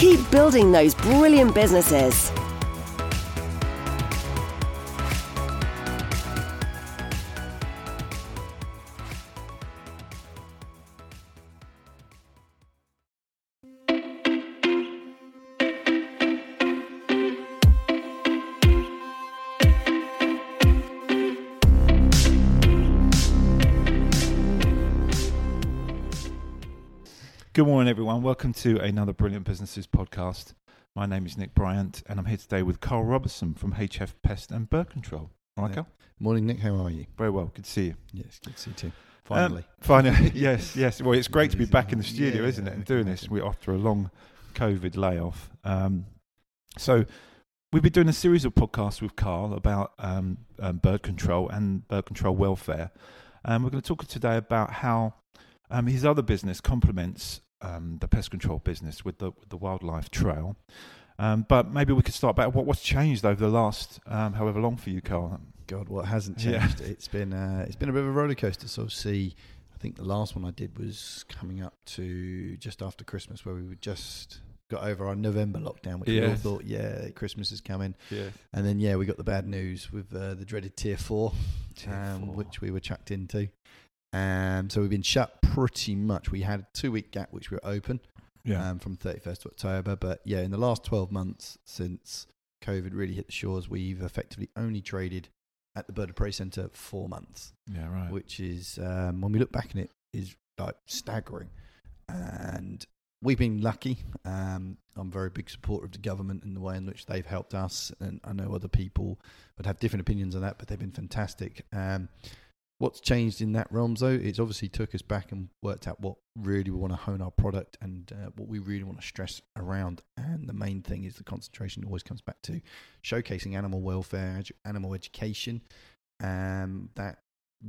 Keep building those brilliant businesses. Good morning, everyone. Welcome to another Brilliant Businesses podcast. My name is Nick Bryant, and I'm here today with Carl Robertson from HF Pest and Bird Control. All right, Yeah. Carl? Morning, Nick. How are you? Very well. Good to see you. Yes, good to see you too. Um, Finally. finally. yes, yes. Well, it's great to be back in the studio, Yeah, isn't it? And doing this imagine. we after a long COVID layoff. Um, so, we've been doing a series of podcasts with Carl about um, um, bird control and bird control welfare. And we're going to talk today about how um, his other business complements um, the pest control business with the, with the wildlife trail. Um, but maybe we could start back. What, what's changed over the last um, however long for you, Carl? God, what hasn't Yeah. changed? It's been uh, it's been a bit of a roller coaster. So see, I think the last one I did was coming up to just after Christmas, where we were just got over our November lockdown, which we all thought, yeah, Christmas is coming. Yeah. And then yeah, we got the bad news with uh, the dreaded Tier Four, Tier um, four. which we were chucked into. Um, so we've been shut pretty much. We had a two week gap, which we were open. Yeah. um, from 31st of October. But yeah, in the last 12 months since COVID really hit the shores, we've effectively only traded at the Bird of Prey Centre four months, yeah, right. which is, um, when we look back on it, is like staggering. And we've been lucky. Um, I'm a very big supporter of the government and the way in which they've helped us. And I know other people would have different opinions on that, but they've been fantastic. Um, what's changed in that realm, though, it's obviously took us back and worked out what really we want to hone our product and uh, what we really want to stress around. And the main thing is the concentration always comes back to showcasing animal welfare, animal education. Um, that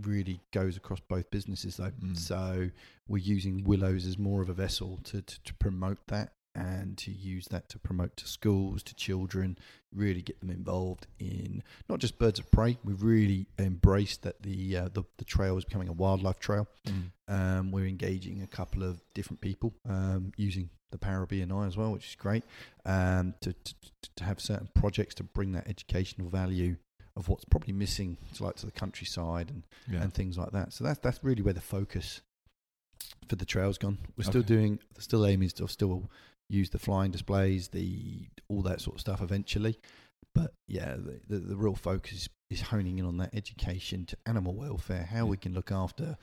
really goes across both businesses, though. Mm. So we're using Willows as more of a vessel to, to, to promote that and to use that to promote to schools, to children, really get them involved in not just birds of prey. We've really embraced that the uh, the, the trail is becoming a wildlife trail. Mm. Um, we're engaging a couple of different people um, using the power of BNI as well, which is great, um, to, to, to have certain projects to bring that educational value of what's probably missing to like to the countryside and Yeah. and things like that. So that's that's really where the focus for the trail's gone. We're still doing the still aim is to still use the flying displays, the all that sort of stuff eventually. But yeah, the, the, the real focus is honing in on that education to animal welfare, how we can look after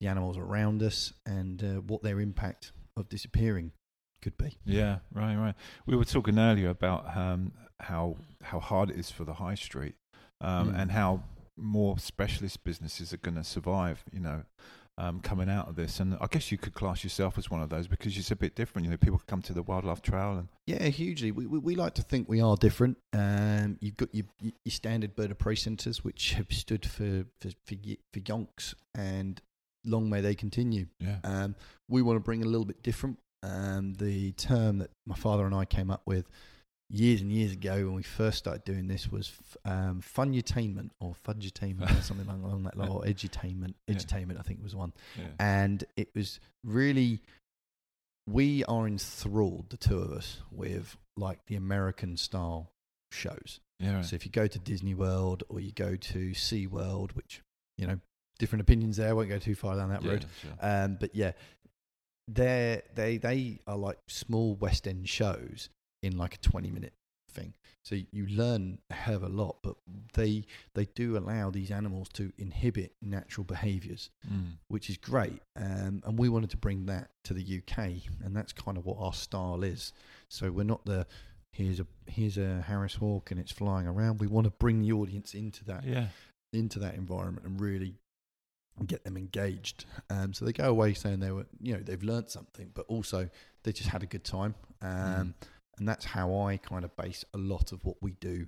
the animals around us, and uh, what their impact of disappearing could be. Yeah, right, right. We were talking earlier about um, how how hard it is for the high street, um, Mm. and how more specialist businesses are going to survive. You know, um, coming out of this, and I guess you could class yourself as one of those because it's a bit different. You know, people come to the wildlife trail, and Yeah, hugely. We, we, we like to think we are different. Um, you've got your, your standard bird of prey centres, which have stood for for, for, for yonks, and long may they continue. yeah, Um, we want to bring a little bit different. Um, the term that my father and I came up with years and years ago when we first started doing this was um, funutainment or fudgetainment or something along, along that line, or edutainment. Yeah. Edutainment, I think was one yeah, and it was really we are enthralled the two of us with like the american style shows yeah, right. so if you go to disney world or you go to sea world which you know different opinions there I won't go too far down that yeah, road sure. um, but yeah they're they they are like small west end shows in like a 20 minute thing so you learn a hell of a lot but they they do allow these animals to inhibit natural behaviors Mm. which is great. Um, and we wanted to bring that to the UK, and that's kind of what our style is. So we're not the here's a here's a Harris Hawk and it's flying around. We want to bring the audience into that yeah, into that environment and really get them engaged. Um, so they go away saying they were, you know, they've learned something, but also they just had a good time. Um, Mm. And that's how I kind of base a lot of what we do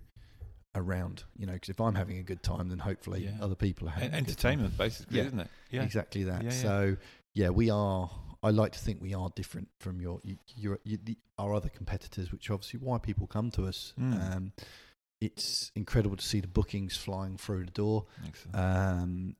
around, you know, because if I'm having a good time, then hopefully Yeah. other people are having a good time. entertainment, basically, Yeah. isn't it? Yeah. Exactly that. Yeah. So yeah, we are. I like to think we are different from your you, your you, the, our other competitors, which obviously why people come to us. Mm. Um, it's incredible to see the bookings flying through the door. Um,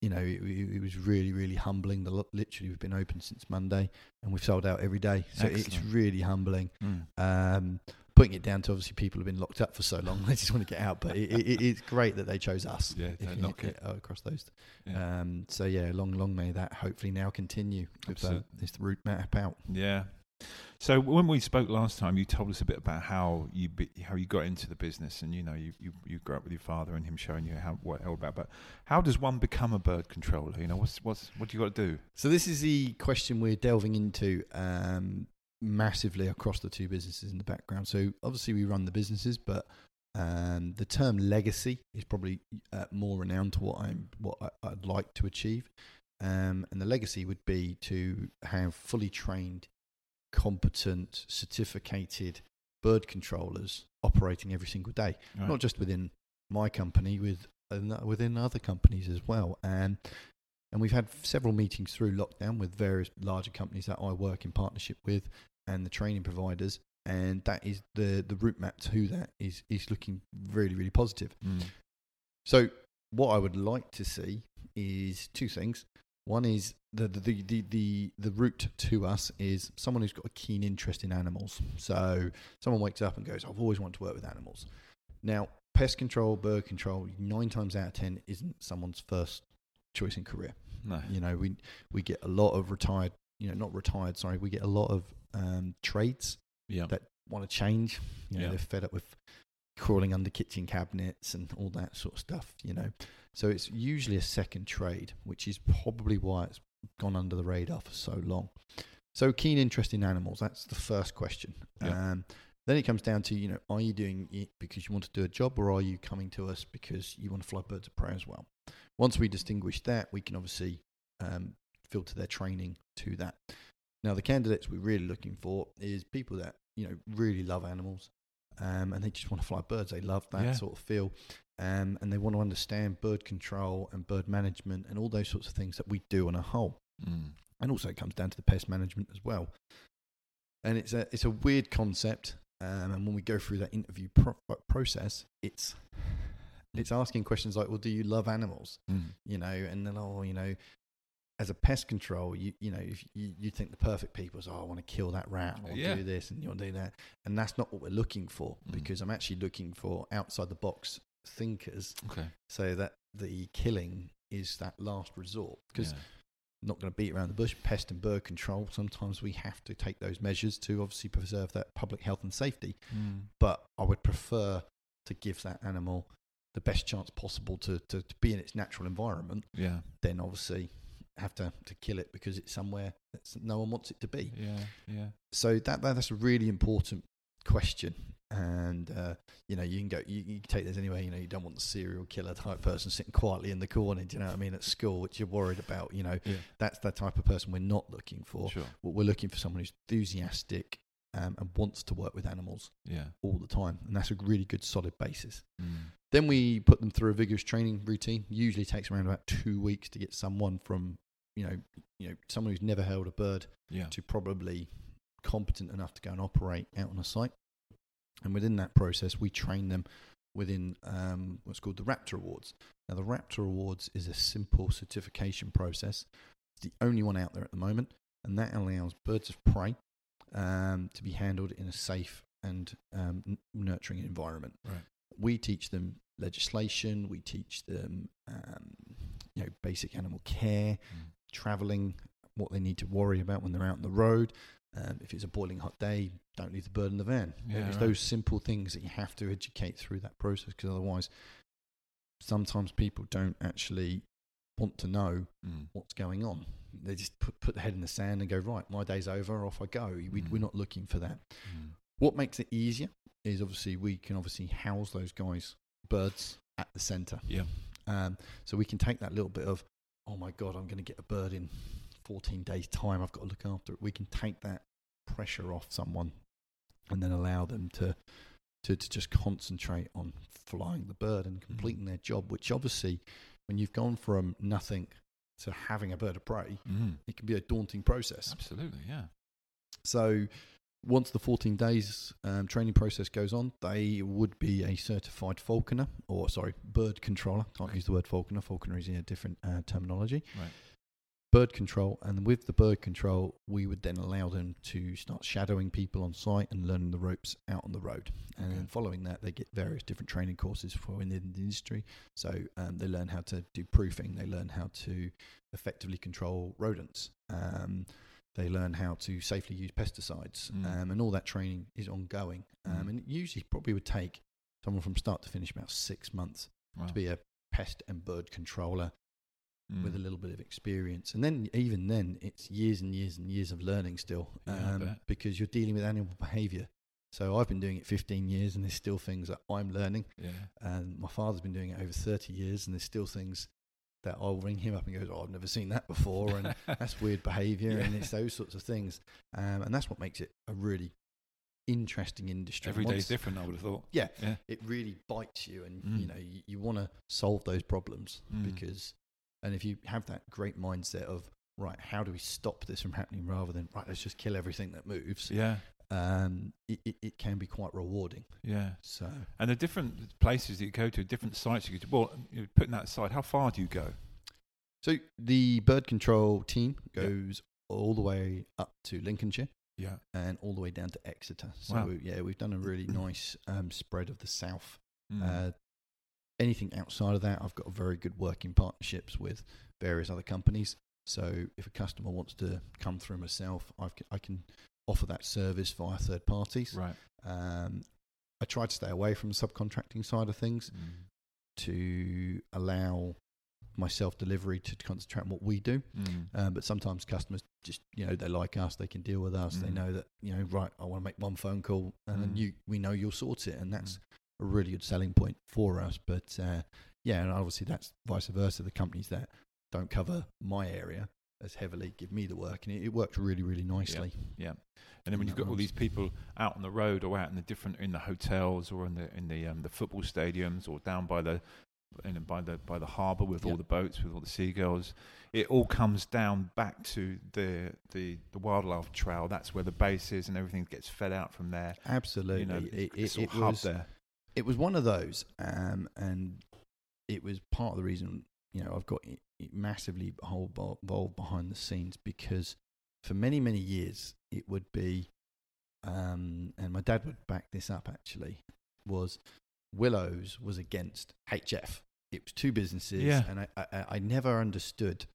you know, it, it was really, really humbling. The literally, we've been open since Monday, and we've sold out every day. So it's really humbling. Mm. Um, putting it down to obviously people have been locked up for so long, they just want to get out. But it, it, it's great that they chose us. Yeah, don't knock it. across those. Yeah. Um, so yeah, long, long may that hopefully now continue with uh, this route map out. Yeah. So when we spoke last time, you told us a bit about how you be, how you got into the business, and you know you, you, you grew up with your father and him showing you how what all about. But how does one become a bird controller? You know, what's what's what do you got to do? So this is the question we're delving into um, massively across the two businesses in the background. So obviously we run the businesses, but um, the term legacy is probably uh, more renowned to what I'm what I, I'd like to achieve. Um, and the legacy would be to have fully trained, competent, certificated bird controllers operating every single day Right. not just within my company, with uh, within other companies as well. And and we've had several meetings through lockdown with various larger companies that I work in partnership with, and the training providers. And that is the the route map to that is is looking really really positive. Mm. So what I would like to see is two things. One is the the, the, the, the the route to us is someone who's got a keen interest in animals. So someone wakes up and goes, I've always wanted to work with animals. Now, pest control, bird control, nine times out of ten isn't someone's first choice in career. No. You know, we we get a lot of retired, you know, not retired, sorry, we get a lot of um, trades Yeah. that want to change. You know, Yeah. they're fed up with crawling under kitchen cabinets and all that sort of stuff. You know, so it's usually a second trade, which is probably why it's gone under the radar for so long. So keen interest in animals. That's the first question. Yeah. Um, then it comes down to you know, are you doing it because you want to do a job, or are you coming to us because you want to fly birds of prey as well? Once we distinguish that, we can obviously um, filter their training to that. Now, the candidates we're really looking for is people that you know really love animals, um, and they just want to fly birds. They love that Yeah. sort of feel, um, and they want to understand bird control and bird management and all those sorts of things that we do on a whole. Mm. And also, it comes down to the pest management as well. And it's a it's a weird concept, um, and when we go through that interview pro- process, it's it's asking questions like, "Well, do you love animals?" Mm. you know, and then oh, you know, as a pest control, you you know, if you, you think the perfect people is, oh, I want to kill that rat, I want Yeah. to do this, and you want to do that, and that's not what we're looking for Mm. because I'm actually looking for outside the box thinkers, Okay. so that the killing is that last resort because Yeah. not going to beat around the bush. Pest and bird control. Sometimes we have to take those measures to obviously preserve that public health and safety. Mm. But I would prefer to give that animal the best chance possible to, to, to be in its natural environment Yeah. then obviously have to, to kill it because it's somewhere that no one wants it to be. Yeah. Yeah. So that, that that's a really important question. And uh, you know, you can go, you, you can take this anywhere. You know, you don't want the serial killer type person sitting quietly in the corner. Do you know what I mean? At school, which you're worried about. You know, Yeah. that's the type of person we're not looking for. Sure. What we're looking for someone who's enthusiastic um, and wants to work with animals Yeah. all the time, and that's a really good solid basis. Mm. Then we put them through a vigorous training routine. Usually takes around about two weeks to get someone from, you know, you know, someone who's never held a bird Yeah. to probably competent enough to go and operate out on a site. And within that process, we train them within um, what's called the Raptor Awards. Now, the Raptor Awards is a simple certification process. It's the only one out there at the moment, and that allows birds of prey um, to be handled in a safe and um, n- nurturing environment. Right. We teach them legislation. We teach them, um, you know, basic animal care, Mm. Traveling, what they need to worry about when they're out on the road. Um, if it's a boiling hot day, don't leave the bird in the van. Yeah, it's right. those simple things that you have to educate through that process because otherwise, sometimes people don't actually want to know Mm. what's going on. They just put, put their head in the sand and go, right, my day's over, off I go. We, Mm. We're not looking for that. Mm. What makes it easier is obviously we can obviously house those guys, birds, at the centre. Yeah. Um, so we can take that little bit of, oh my god, I'm going to get a bird in 14 days' time. I've got to look after it. We can take that pressure off someone, and then allow them to to, to just concentrate on flying the bird and completing their job. Which obviously, when you've gone from nothing to having a bird of prey, Mm. it can be a daunting process. Absolutely, yeah. So once the 14 days um, training process goes on, they would be a certified falconer, or sorry, bird controller. Can't use the word falconer. Falconer is a different uh, terminology. Right. Bird control, and with the bird control, we would then allow them to start shadowing people on site and learning the ropes out on the road. And Okay. then following that, they get various different training courses for within the industry. So um, they learn how to do proofing, they learn how to effectively control rodents. Um, they learn how to safely use pesticides, Mm. um, and all that training is ongoing. Um, Mm. and it usually probably would take someone from start to finish about six months Wow. to be a pest and bird controller Mm. with a little bit of experience. And then, even then, it's years and years and years of learning still Yeah, um, because you're dealing with animal behavior. So I've been doing it 15 years, and there's still things that I'm learning. yeah. And my father's been doing it over 30 years, and there's still things that I'll ring him up and goes, "Oh, I've never seen that before," and that's weird behaviour, and it's those sorts of things. Um, and that's what makes it a really interesting industry. Every day's different. I would have thought. Yeah, Yeah. it really bites you, and Mm. you know you, you want to solve those problems Mm. because, and if you have that great mindset of right, how do we stop this from happening, rather than right, let's just kill everything that moves, Yeah. Um, it, it, it can be quite rewarding. Yeah. So And the different places that you go to, different sites you go to. Well, you know, putting that aside, how far do you go? So the bird control team Yeah. goes all the way up to Lincolnshire Yeah. and all the way down to Exeter. So Wow. yeah, we've done a really nice um, spread of the south. Mm. Uh, anything outside of that, I've got very good working partnerships with various other companies. So if a customer wants to come through myself, I've, I can offer that service via third parties. right. Um, I try to stay away from the subcontracting side of things Mm. to allow myself delivery to concentrate on what we do. Mm. Um, but sometimes customers just, you know, they like us, they can deal with us. They Mm. know that, you know, right, I want to make one phone call and then Mm. you, we know you'll sort it. And that's Mm. a really good selling point for us. But uh, yeah, and obviously that's vice versa. The companies that don't cover my area as heavily give me the work, and it, it works really, really nicely. Yeah. And then when you've got all these people out on the road or out in the different in the hotels or in the in the um, the football stadiums or down by the in, by the by the harbour with all the boats with all the seagulls, it all comes down back to the the the wildlife trail. That's where the base is, and everything gets fed out from there. Absolutely, You know, it, it, it was there. it was one of those, um, and it was part of the reason you know I've got massively involved behind the scenes because for many many years it would be, um, and my dad would back this up actually was Willows was against HF. It was two businesses, Yeah. and I, I I never understood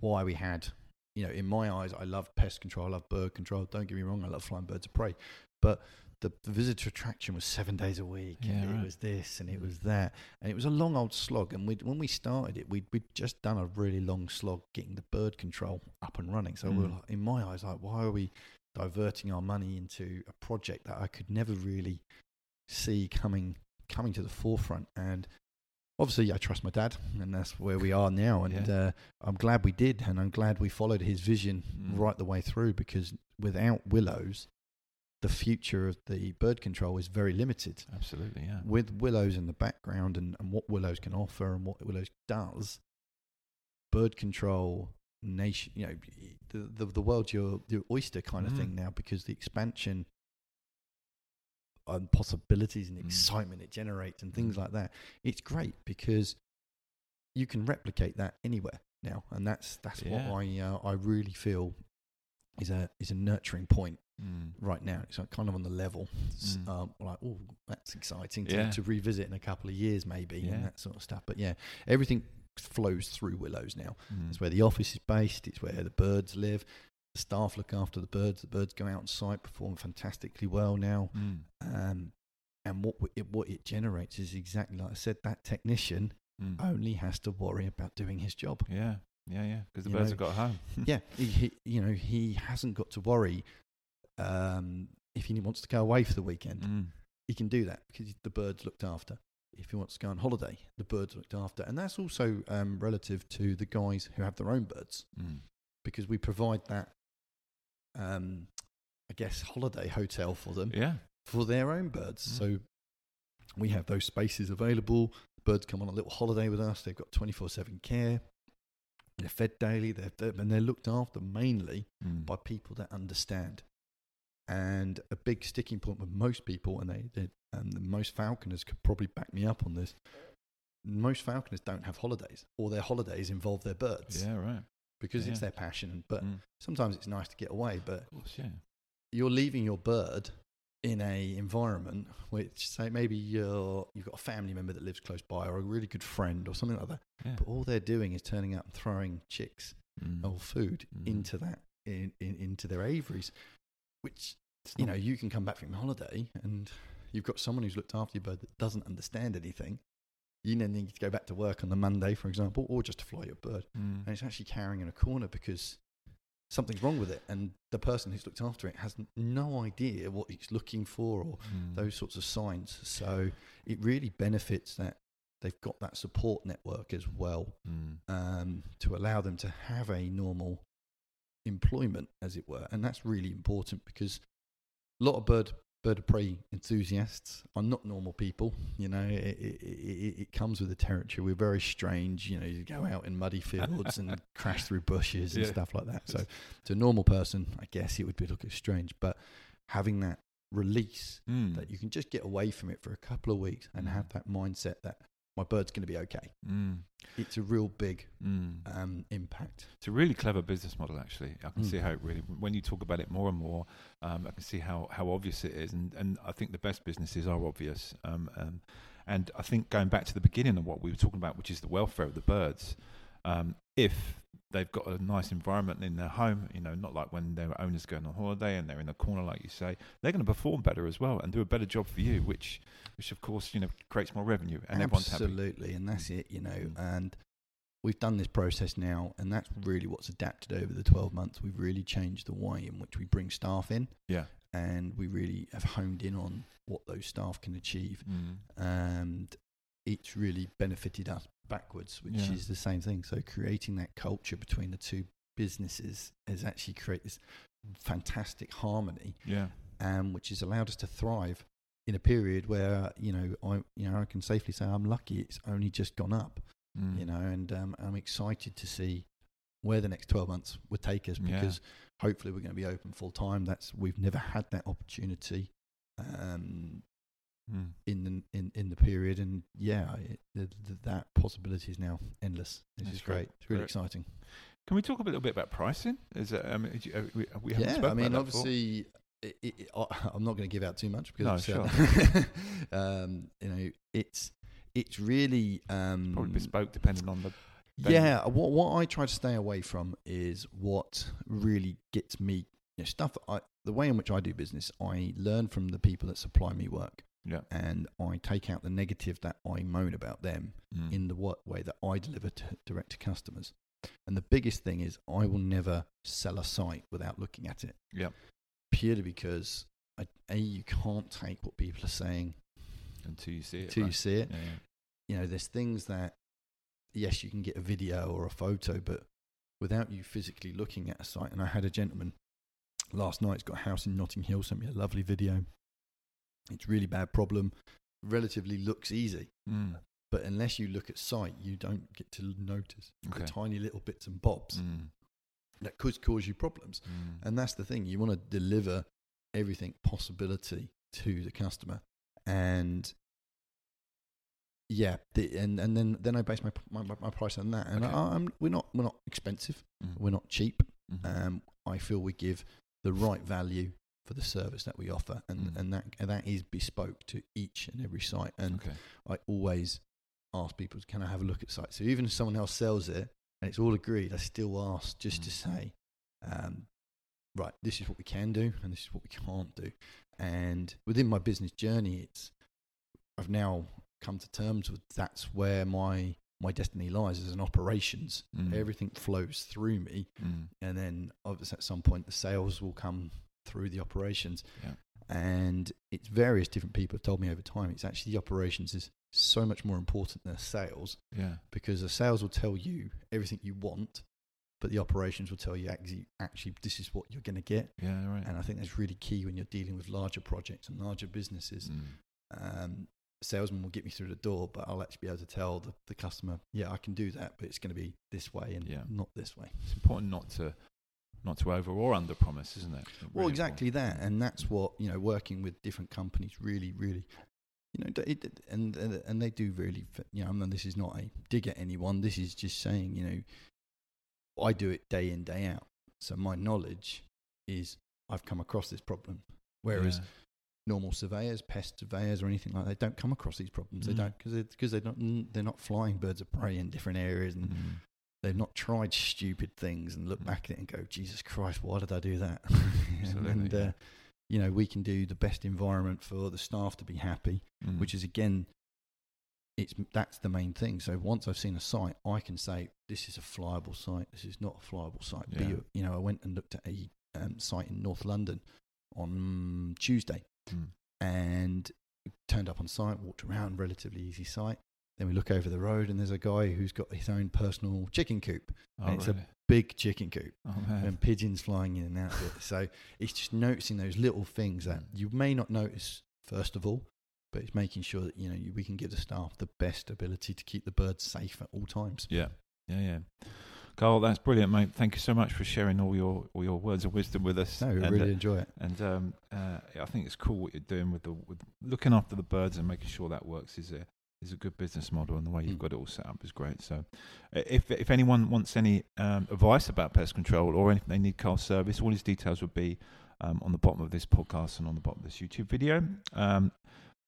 why we had. You know, in my eyes, I love pest control, I love bird control. Don't get me wrong, I love flying birds of prey, but the, the visitor attraction was seven days a week, and Yeah, it was this and it was that, and it was a long old slog. And we when we started it, we'd we'd just done a really long slog getting the bird control up and running. So we were Mm. like, in my eyes, like, why are we diverting our money into a project that I could never really see coming coming to the forefront? And obviously, I trust my dad, and that's where we are now. And Yeah. uh, I'm glad we did, and I'm glad we followed his vision Mm. right the way through because without willows, the future of the bird control is very limited. Absolutely, yeah. With willows in the background and, and what willows can offer and what willows does, bird control nation, you know, the the, the world's your, your oyster kind of Mm. thing now because the expansion and possibilities and Mm. excitement it generates and things Mm. like that. It's great because you can replicate that anywhere now, and that's that's Yeah. what I uh, I really feel is a is a nurturing point Mm. right now. It's like kind of on the level, Mm. um, like oh, that's exciting to, Yeah. to revisit in a couple of years maybe Yeah. and that sort of stuff. But yeah, everything flows through Willows now. Mm. It's where the office is based. It's where the birds live. The staff look after the birds. The birds go out on site, perform fantastically well now. Mm. Um, and what it, what it generates is exactly like I said. That technician Mm. only has to worry about doing his job. Yeah, yeah, yeah. Because the You birds know, have got home. yeah, he, he, you know, he hasn't got to worry um, if he wants to go away for the weekend. Mm. He can do that because the bird's looked after. if he wants to go on holiday, the birds looked after, and that's also um, relative to the guys who have their own birds Mm. because we provide that, um, I guess, holiday hotel for them Yeah. for their own birds. Mm. So we have those spaces available. Birds come on a little holiday with us. They've got twenty four seven care. They're fed daily. They're, they're and they're looked after mainly Mm. by people that understand. And a big sticking point with most people, and they, they and the most falconers could probably back me up on this. Most falconers don't have holidays, or their holidays involve their birds Yeah. Right. because it's their passion. But Mm. sometimes it's nice to get away. But course. Yeah. you're leaving your bird in a environment which say maybe you're you've got a family member that lives close by or a really good friend or something like that Yeah. but all they're doing is turning up and throwing chicks Mm. or food Mm. into that in, in into their aviaries which you know you can come back from holiday and you've got someone who's looked after your bird that doesn't understand anything you then need to go back to work on the monday for example or just to fly your bird Mm. and it's actually carrying in a corner because something's wrong with it and the person who's looked after it has no idea what it's looking for or Mm. those sorts of signs so it really benefits that they've got that support network as well Mm. um, to allow them to have a normal employment as it were and that's really important because a lot of bird bird of prey enthusiasts are not normal people you know it, it, it, it comes with the territory we're very strange you know you go out in muddy fields and crash through bushes and Yeah. stuff like that so to a normal person i guess it would be looking strange but having that release Mm. that you can just get away from it for a couple of weeks and have that mindset that my bird's going to be okay Mm. it's a real big Mm. um, impact It's a really clever business model, actually. I can Mm. see how it really, when you talk about it more and more, um, I can see how, how obvious it is. And, and I think the best businesses are obvious. Um, um, and I think going back to the beginning of what we were talking about, which is the welfare of the birds, um, if they've got a nice environment in their home, you know, not like when their owners going on holiday and they're in a corner, like you say, they're going to perform better as well and do a better job for you, which, which of course, you know, creates more revenue and everyone's absolutely and that's it you know Mm. and we've done this process now and that's really what's adapted over the 12 months we've really changed the way in which we bring staff in Yeah. and we really have honed in on what those staff can achieve Mm. and it's really benefited us backwards, which Yeah. is the same thing. So creating that culture between the two businesses has actually created this fantastic harmony, Yeah. um, which has allowed us to thrive in a period where you know I you know I can safely say I'm lucky. It's only just gone up, Mm. you know, and um, I'm excited to see where the next 12 months would take us Yeah. because hopefully we're going to be open full time. That's we've never had that opportunity. Um, Mm. in the in, in the period, and yeah, it, the, the, that possibility is now endless. This That's is great. great. It's really Great. exciting. Can we talk a little bit about pricing? Is it, I mean, you- uh, we, we haven't yeah, spoken I mean, that obviously, it, it, I'm not going to give out too much because No, obviously I- um, you know it's it's really um, Probably bespoke depending on the. Yeah, what what I try to stay away from is what really gets me you know, stuff. I, the way in which I do business, I learn from the people that supply me work, Yeah. and I take out the negative that I moan about them Mm. in the what way that I deliver to direct to customers. And the biggest thing is I will never sell a site without looking at it. Yeah. Purely because I, a you can't take what people are saying Until you see it. till you see it Yeah, yeah. you know, there's things that, yes, you can get a video or a photo, but without you physically looking at a site. And I had a gentleman last night, he's got a house in Notting Hill, sent me a lovely video. It's really bad problem, relatively looks easy, Mm. but unless you look at sight you don't get to notice Okay. the tiny little bits and bobs Mm. that could cause you problems. Mm. And that's the thing. You want to deliver everything possibility to the customer. And yeah, the, and and then then I base my my, my price on that. And Okay. I, I'm we're not we're not expensive. Mm. We're not cheap. Mhm. Um, I feel we give the right value for the service that we offer, and Mm. and that and that is bespoke to each and every site. And okay. I always ask people, can I have a look at sites? So even if someone else sells it and it's all agreed, I still ask just to Mm. say, um, right, this is what we can do and this is what we can't do. And within my business journey, it's I've now come to terms with that's where my my destiny lies as an operations. Mm. Everything flows through me, Mm. and then obviously at some point the sales will come through the operations. Yeah. And it's various different people have told me over time. It's actually the operations is so much more important than sales Yeah. because the sales will tell you everything you want, but the operations will tell you actually, actually this is what you're going to get. Yeah. Right. And I think that's really key when you're dealing with larger projects and larger businesses. Mm. Um, salesman will get me through the door, but I'll actually be able to tell the, the customer, yeah, I can do that, but it's going to be this way and Yeah. not this way. It's important not to not to over or under promise, isn't it? Well, Really exactly that, and that's what you know. Working with different companies really, really, you know, it, and and they do really, you know. And this is not a dig at anyone. This is just saying, you know, I do it day in day out. So my knowledge is I've come across this problem, whereas Yeah. normal surveyors, pest surveyors, or anything like that don't come across these problems. They Mm. don't because they, because they're not they're not flying birds of prey in different areas and Mm. They've not tried stupid things and look Mm. back at it and go, Jesus Christ, why did I do that? And uh, you know, we can do the best environment for the staff to be happy, Mm. which is again, it's that's the main thing. So once I've seen a site, I can say this is a flyable site. This is not a flyable site. Yeah. it- you know, I went and looked at a um, site in North London on Tuesday Mm. and turned up on site, walked around, relatively easy site. Then we look over the road and there's a guy who's got his own personal chicken coop, Oh, and it's a- big chicken coop, oh and pigeons flying in and out of it. So it's just noticing those little things that you may not notice first of all, but it's making sure that you know we can give the staff the best ability to keep the birds safe at all times. Yeah, yeah, yeah. Carl, that's brilliant, mate. Thank you so much for sharing all your all your words of wisdom with us. No, we and, really uh, enjoy it. and um, uh, I think it's cool what you're doing with the with looking after the birds and making sure that works is a is a good business model, and the way you've Mm. got it all set up is great. So, uh, if if anyone wants any um, advice about pest control or if they need Carl's service, all his details would be um, on the bottom of this podcast and on the bottom of this YouTube video. Um,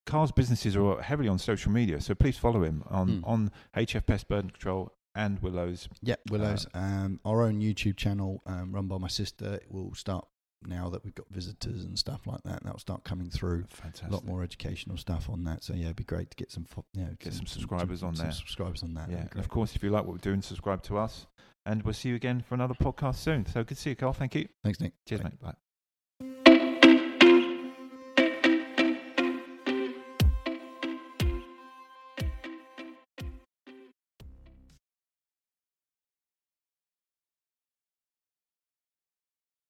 Carl's businesses are heavily on social media, so please follow him on Mm. on HF Pest Bird Control and Willows. Yeah, Willows. Uh, um, our own YouTube channel um, run by my sister will start now that we've got visitors and stuff like that. That will start coming through. Fantastic. A lot more educational stuff on that. So yeah, it'd be great to get some, fo- you know, Get some subscribers on some there. Subscribers on that. Yeah, and of course, if you like what we're doing, subscribe to us. And we'll see you again for another podcast soon. So good to see you, Carl. Thank you. Thanks, Nick. Cheers, Bye. mate. Bye.